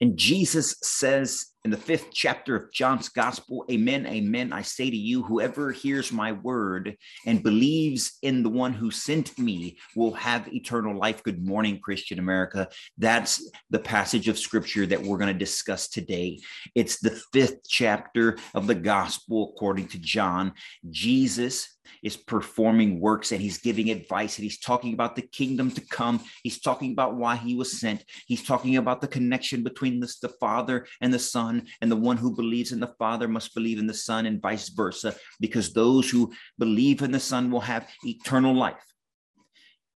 And Jesus says in the fifth chapter of John's gospel, Amen, Amen. I say to you, whoever hears my word and believes in the one who sent me will have eternal life. Good morning, Christian America. That's the passage of scripture that we're going to discuss today. It's the fifth chapter of the gospel according to John. Jesus is performing works and he's giving advice and he's talking about the kingdom to come. He's talking about why he was sent. He's talking about the connection between this, the Father and the Son, and the one who believes in the Father must believe in the Son, and vice versa, because those who believe in the Son will have eternal life.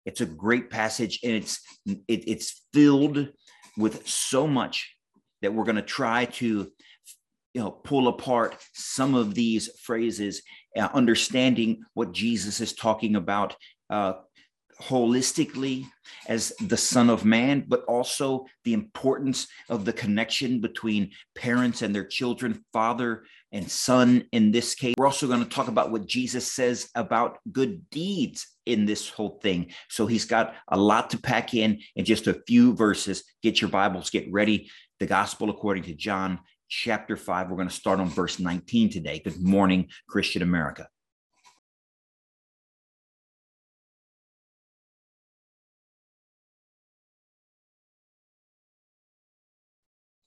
It's a great passage and it's it, it's filled with so much that we're going to try to you know pull apart some of these phrases uh, understanding what jesus is talking about uh, holistically as the son of man but also the importance of the connection between parents and their children father and son in this case we're also going to talk about what jesus says about good deeds in this whole thing so he's got a lot to pack in in just a few verses get your bibles get ready the gospel according to john chapter 5. We're going to start on verse 19 today. Good morning, Christian America.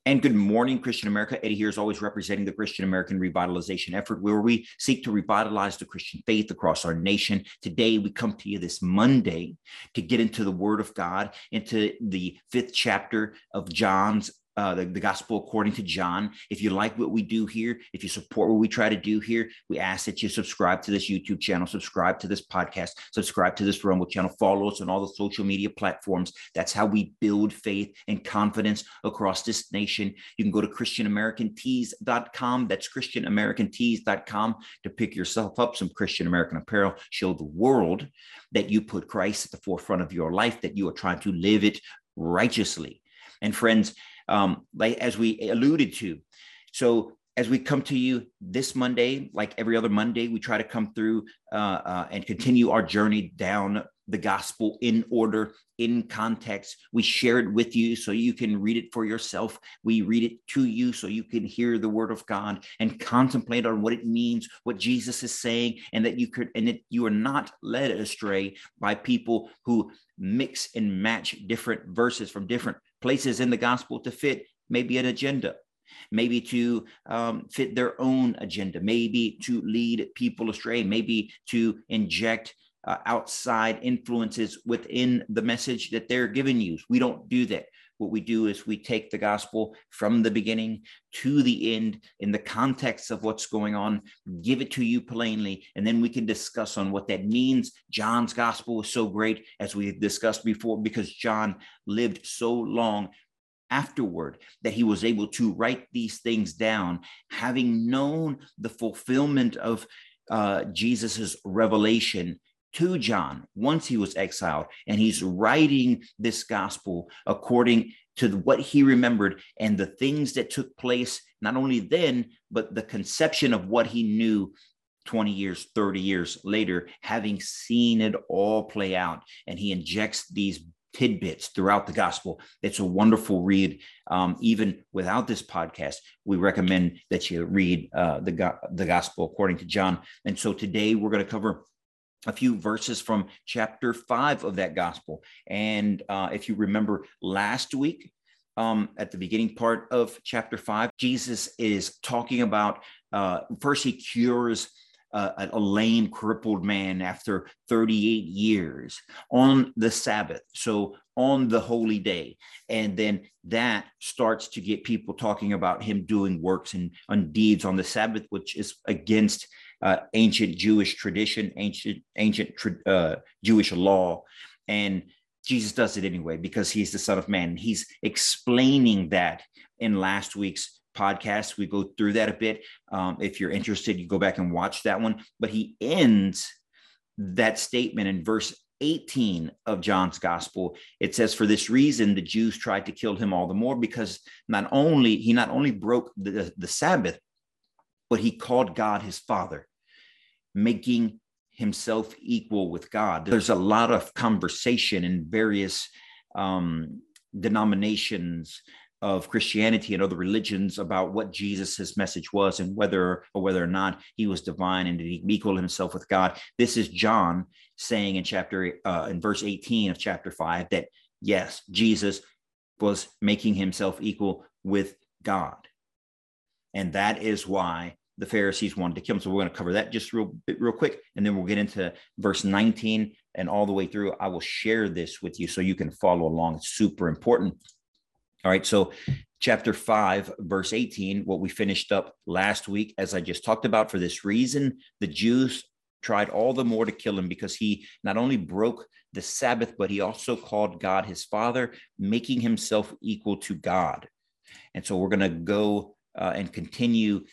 And good morning, Christian America. Eddie here is always representing the Christian American revitalization effort, where we seek to revitalize the Christian faith across our nation. Today, we come to you this Monday to get into the Word of God, into the fifth chapter of John's uh, the, the gospel according to John. If you like what we do here, if you support what we try to do here, we ask that you subscribe to this YouTube channel, subscribe to this podcast, subscribe to this Rumble channel, follow us on all the social media platforms. That's how we build faith and confidence across this nation. You can go to ChristianAmericanTees.com. That's ChristianAmericanTees.com to pick yourself up some Christian American apparel. Show the world that you put Christ at the forefront of your life, that you are trying to live it righteously. And friends, um, like as we alluded to. So as we come to you this Monday, like every other Monday, we try to come through uh, uh, and continue our journey down the gospel in order, in context. We share it with you so you can read it for yourself. We read it to you so you can hear the word of God and contemplate on what it means, what Jesus is saying, and that you could and that you are not led astray by people who mix and match different verses from different places in the gospel to fit maybe an agenda maybe to um, fit their own agenda, maybe to lead people astray, maybe to inject uh, outside influences within the message that they're giving you. We don't do that. What we do is we take the gospel from the beginning to the end in the context of what's going on, give it to you plainly, and then we can discuss on what that means. John's gospel is so great, as we discussed before, because John lived so long afterward that he was able to write these things down, having known the fulfillment of uh, Jesus's revelation to John once he was exiled, and he's writing this gospel according to what he remembered and the things that took place, not only then, but the conception of what he knew 20 years, 30 years later, having seen it all play out. And he injects these tidbits throughout the gospel. It's a wonderful read. Um, even without this podcast, we recommend that you read uh, the, go- the gospel according to John. And so today we're going to cover a few verses from chapter five of that gospel. And uh, if you remember last week, um, at the beginning part of chapter five, Jesus is talking about uh, first, he cures a lame, crippled man after 38 years on the Sabbath. So, on the holy day. And then that starts to get people talking about him doing works and, and deeds on the Sabbath, which is against uh, ancient Jewish tradition, ancient ancient uh, Jewish law, and Jesus does it anyway because he's the Son of Man. He's explaining that in last week's podcast. We go through that a bit. Um, if you're interested, you go back and watch that one. But he ends that statement in verse 18 of John's gospel, it says, For this reason, the Jews tried to kill him all the more because not only he not only broke the, the Sabbath, but he called God his father making himself equal with God. There's a lot of conversation in various um, denominations of Christianity and other religions about what Jesus's message was and whether or whether or not he was divine and did he equal himself with God. This is John saying in chapter uh, in verse 18 of chapter 5 that yes, Jesus was making himself equal with God. And that is why the Pharisees wanted to kill him. So we're going to cover that just real real quick, and then we'll get into verse 19 and all the way through. I will share this with you so you can follow along. It's super important. All right. So, chapter 5, verse 18, what we finished up last week, as I just talked about, for this reason, the Jews tried all the more to kill him because he not only broke the Sabbath, but he also called God his father, making himself equal to God. And so, we're going to go uh, and continue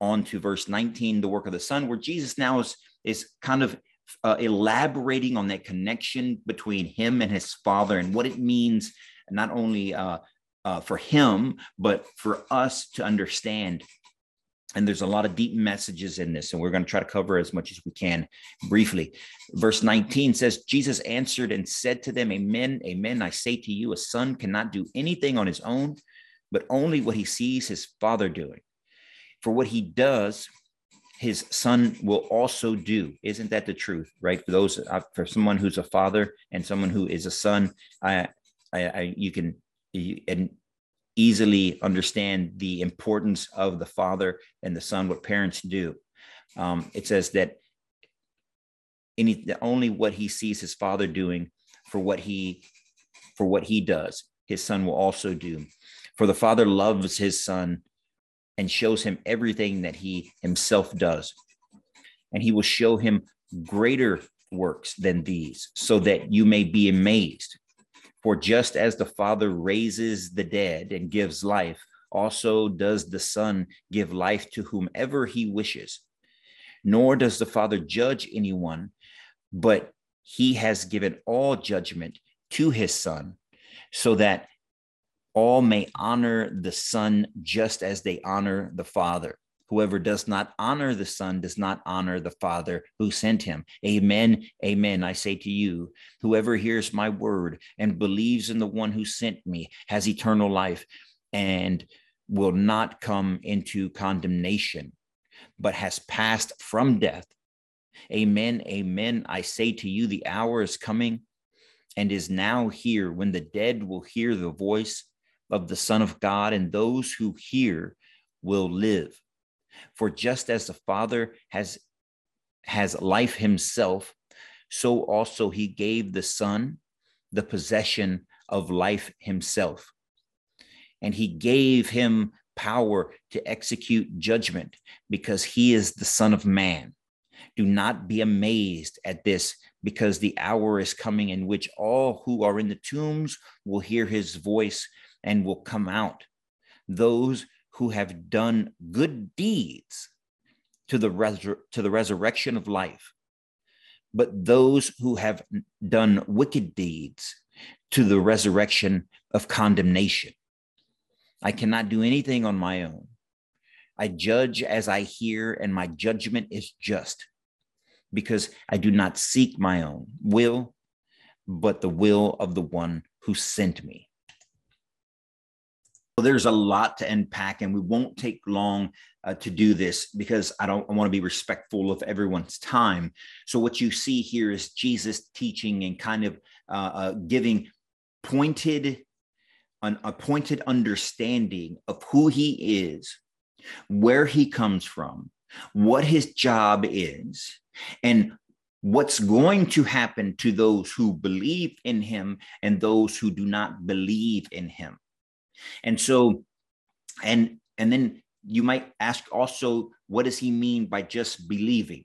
on to verse 19, the work of the Son, where Jesus now is, is kind of uh, elaborating on that connection between him and his father and what it means not only uh, uh, for him, but for us to understand. And there's a lot of deep messages in this, and we're going to try to cover as much as we can briefly. Verse 19 says, Jesus answered and said to them, Amen, amen. I say to you, a son cannot do anything on his own, but only what he sees his father doing. For what he does, his son will also do. Isn't that the truth, right? For those, uh, for someone who's a father and someone who is a son, I, I, I you can you, and easily understand the importance of the father and the son, what parents do. Um, it says that any only what he sees his father doing for what he for what he does, his son will also do. For the father loves his son and shows him everything that he himself does. And he will show him greater works than these, so that you may be amazed. For just as the Father raises the dead and gives life, also does the Son give life to whomever he wishes. Nor does the Father judge anyone, but he has given all judgment to his Son, so that all may honor the Son just as they honor the Father. Whoever does not honor the Son does not honor the Father who sent him. Amen. Amen. I say to you, whoever hears my word and believes in the one who sent me has eternal life and will not come into condemnation, but has passed from death. Amen. Amen. I say to you, the hour is coming and is now here when the dead will hear the voice of the Son of God, and those who hear will live. For just as the Father has, has life himself, so also he gave the Son the possession of life himself. And he gave him power to execute judgment because he is the Son of Man. Do not be amazed at this, because the hour is coming in which all who are in the tombs will hear his voice and will come out. Those who have done good deeds to the, resur- to the resurrection of life, but those who have done wicked deeds to the resurrection of condemnation. I cannot do anything on my own. I judge as I hear, and my judgment is just because I do not seek my own will, but the will of the one who sent me there's a lot to unpack, and we won't take long uh, to do this because I don't want to be respectful of everyone's time. So what you see here is Jesus teaching and kind of uh, uh, giving pointed an a pointed understanding of who he is, where he comes from, what his job is, and what's going to happen to those who believe in him and those who do not believe in him. And so, and and then you might ask also, what does he mean by just believing?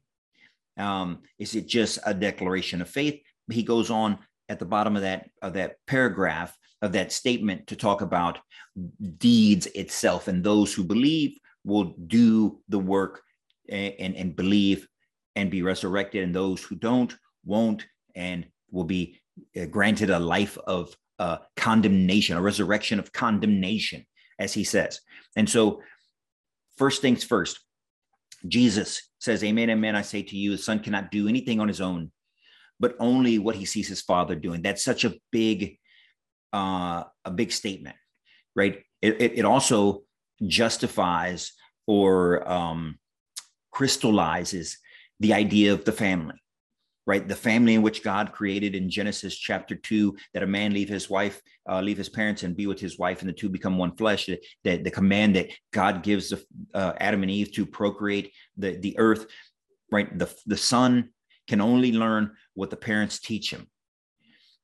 Um, is it just a declaration of faith? He goes on at the bottom of that of that paragraph of that statement to talk about deeds itself, and those who believe will do the work and, and, and believe and be resurrected, and those who don't won't and will be uh, granted a life of uh, condemnation, a resurrection of condemnation, as he says. And so, first things first, Jesus says, Amen, amen. I say to you, the Son cannot do anything on his own, but only what he sees his Father doing. That's such a big, uh, a big statement right? It, it, it also justifies or um, crystallizes the idea of the family right? The family in which god created in genesis chapter 2 that a man leave his wife uh, leave his parents and be with his wife and the two become one flesh that the, the command that god gives the, uh, adam and eve to procreate the, the earth right? The, the son can only learn what the parents teach him.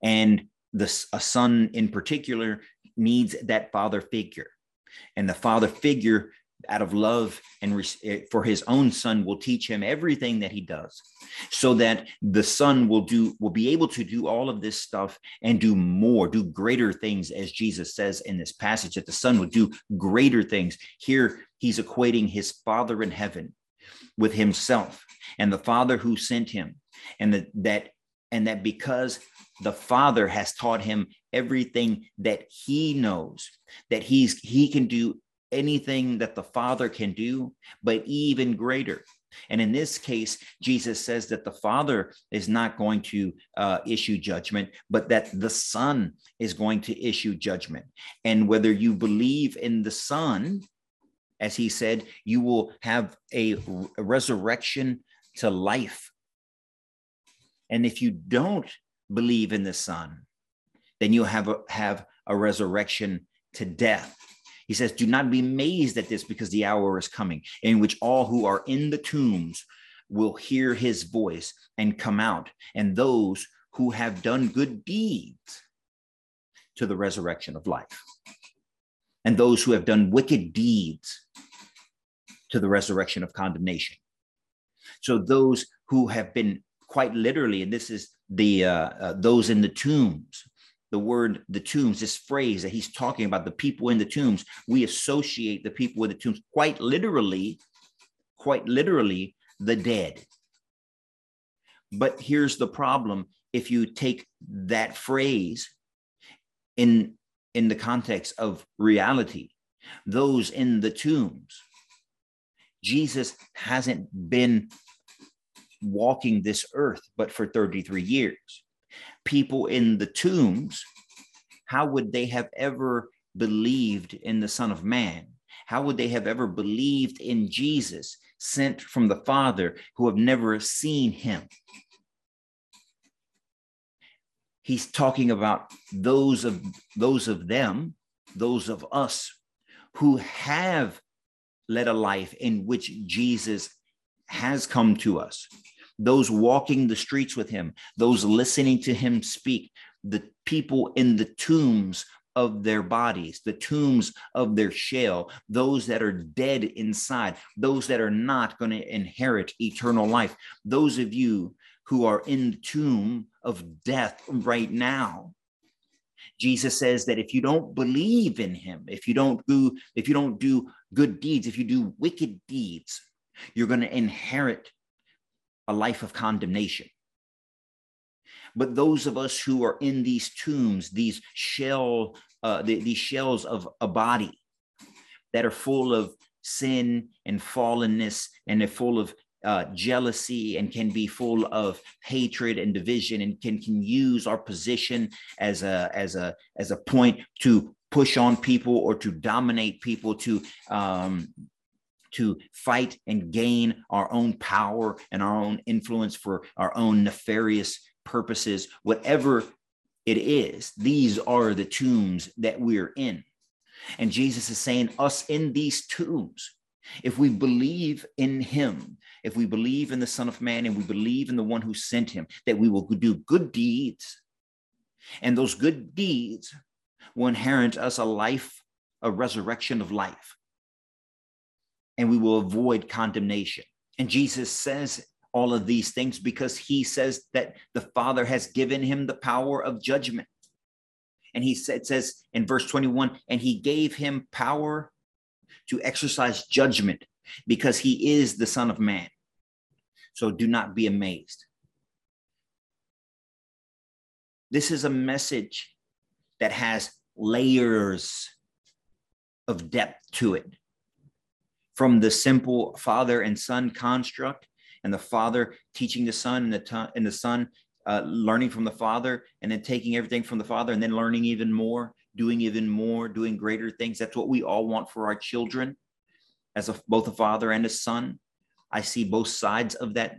And the, a son in particular needs that father figure. And the father figure out of love and re- eh, for his own son will teach him everything that he does so that the son will do will be able to do all of this stuff and do more do greater things as jesus says in this passage that the son would do greater things. Here he's equating his father in heaven with himself and the father who sent him and that that and that because the father has taught him everything that he knows that he's he can do anything that the Father can do, but even greater. And in this case, Jesus says that the Father is not going to uh, issue judgment, but that the Son is going to issue judgment. And whether you believe in the Son, as he said, you will have a, resurrection to life. And if you don't believe in the Son, then you'll have a, have a resurrection to death. He says, Do not be amazed at this because the hour is coming in which all who are in the tombs will hear his voice and come out, and those who have done good deeds to the resurrection of life, and those who have done wicked deeds to the resurrection of condemnation. So those who have been quite literally, and this is the uh, uh, those in the tombs the word the tombs, this phrase that he's talking about, the people in the tombs, we associate the people with the tombs quite literally, quite literally, the dead. But here's the problem. If you take that phrase in, in the context of reality, those in the tombs, Jesus hasn't been walking this earth but for 33 years people in the tombs, how would they have ever believed in the Son of Man? How would they have ever believed in Jesus sent from the Father who have never seen him? He's talking about those of those of them, those of us who have led a life in which Jesus has come to us, those walking the streets with him, those listening to him speak, the people in the tombs of their bodies, the tombs of their shell, those that are dead inside, those that are not going to inherit eternal life, those of you who are in the tomb of death right now. Jesus says that if you don't believe in him, if you don't do if you don't do good deeds, if you do wicked deeds, you're going to inherit a life of condemnation. But those of us who are in these tombs, these shell, uh, the, these shells of a body that are full of sin and fallenness and they're full of uh, jealousy and can be full of hatred and division and can, can use our position as a as a as a point to push on people or to dominate people to um, to fight and gain our own power and our own influence for our own nefarious purposes, whatever it is, these are the tombs that we're in. And Jesus is saying, us in these tombs, if we believe in him, if we believe in the Son of Man and we believe in the one who sent him, that we will do good deeds. And those good deeds will inherit us a life, a resurrection of life and we will avoid condemnation. And Jesus says all of these things because he says that the Father has given him the power of judgment. And he said, says in verse 21 and he gave him power to exercise judgment because he is the Son of Man. So do not be amazed. This is a message that has layers of depth to it from the simple father and son construct and the father teaching the son and the, and the son uh, learning from the father and then taking everything from the father and then learning even more doing even more, doing greater things. That's what we all want for our children as a, both a father and a son. I see both sides of that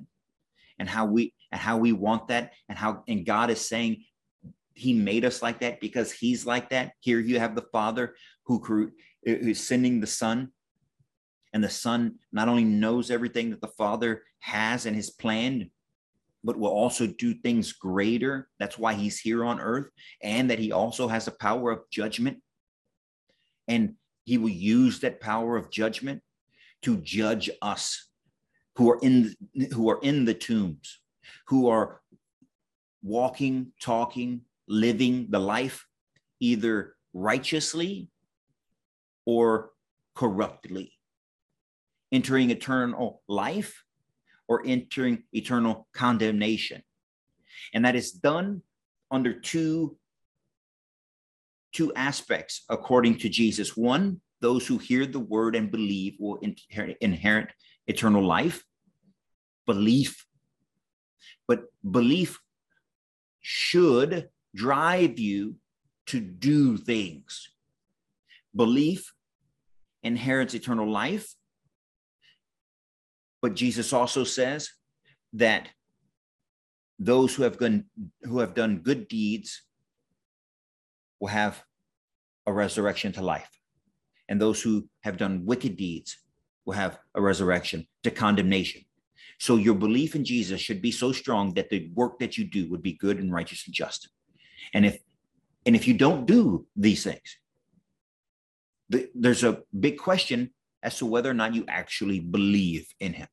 and how we and how we want that and how and God is saying he made us like that because he's like that. Here you have the father who who's sending the son and the son not only knows everything that the father has and has planned but will also do things greater. That's why he's here on earth, and that he also has the power of judgment. And he will use that power of judgment to judge us who are in who are in the tombs, who are walking, talking, living the life either righteously or corruptly, entering eternal life or entering eternal condemnation. And that is done under two, two aspects according to Jesus. One, those who hear the word and believe will inherit, inherit eternal life. Belief. But belief should drive you to do things. Belief inherits eternal life. But Jesus also says that those who have done who have done good deeds will have a resurrection to life. And those who have done wicked deeds will have a resurrection to condemnation. So your belief in Jesus should be so strong that the work that you do would be good and righteous and just. And if and if you don't do these things, the, there's a big question as to whether or not you actually believe in him.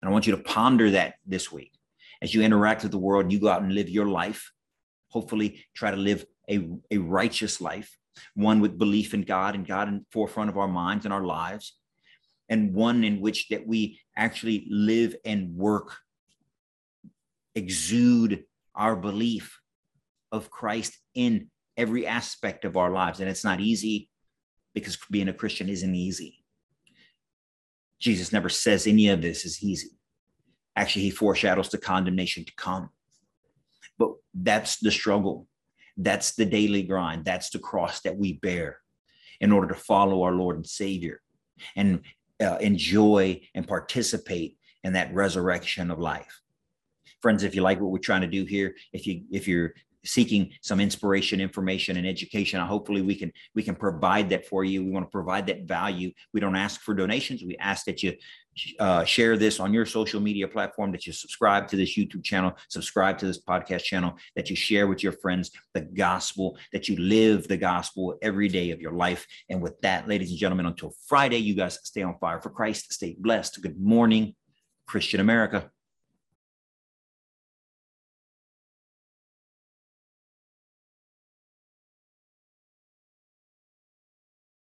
And I want you to ponder that this week as you interact with the world, you go out and live your life. Hopefully, try to live a, a righteous life, one with belief in God and God in forefront of our minds and our lives, and one in which that we actually live and work, exude our belief of Christ in every aspect of our lives. And it's not easy because being a Christian isn't easy. Jesus never says any of this is easy. Actually, he foreshadows the condemnation to come. But that's the struggle. That's the daily grind. That's the cross that we bear in order to follow our Lord and Savior and uh, enjoy and participate in that resurrection of life friends if you like what we're trying to do here if you if you're seeking some inspiration information and education. Hopefully we can we can provide that for you. We want to provide that value. We don't ask for donations. We ask that you uh, share this on your social media platform that you subscribe to this youtube channel subscribe to this podcast channel that you share with your friends the gospel that you live the gospel every day of your life. And with that ladies and gentlemen until friday you guys stay on fire for christ stay blessed. Good morning christian america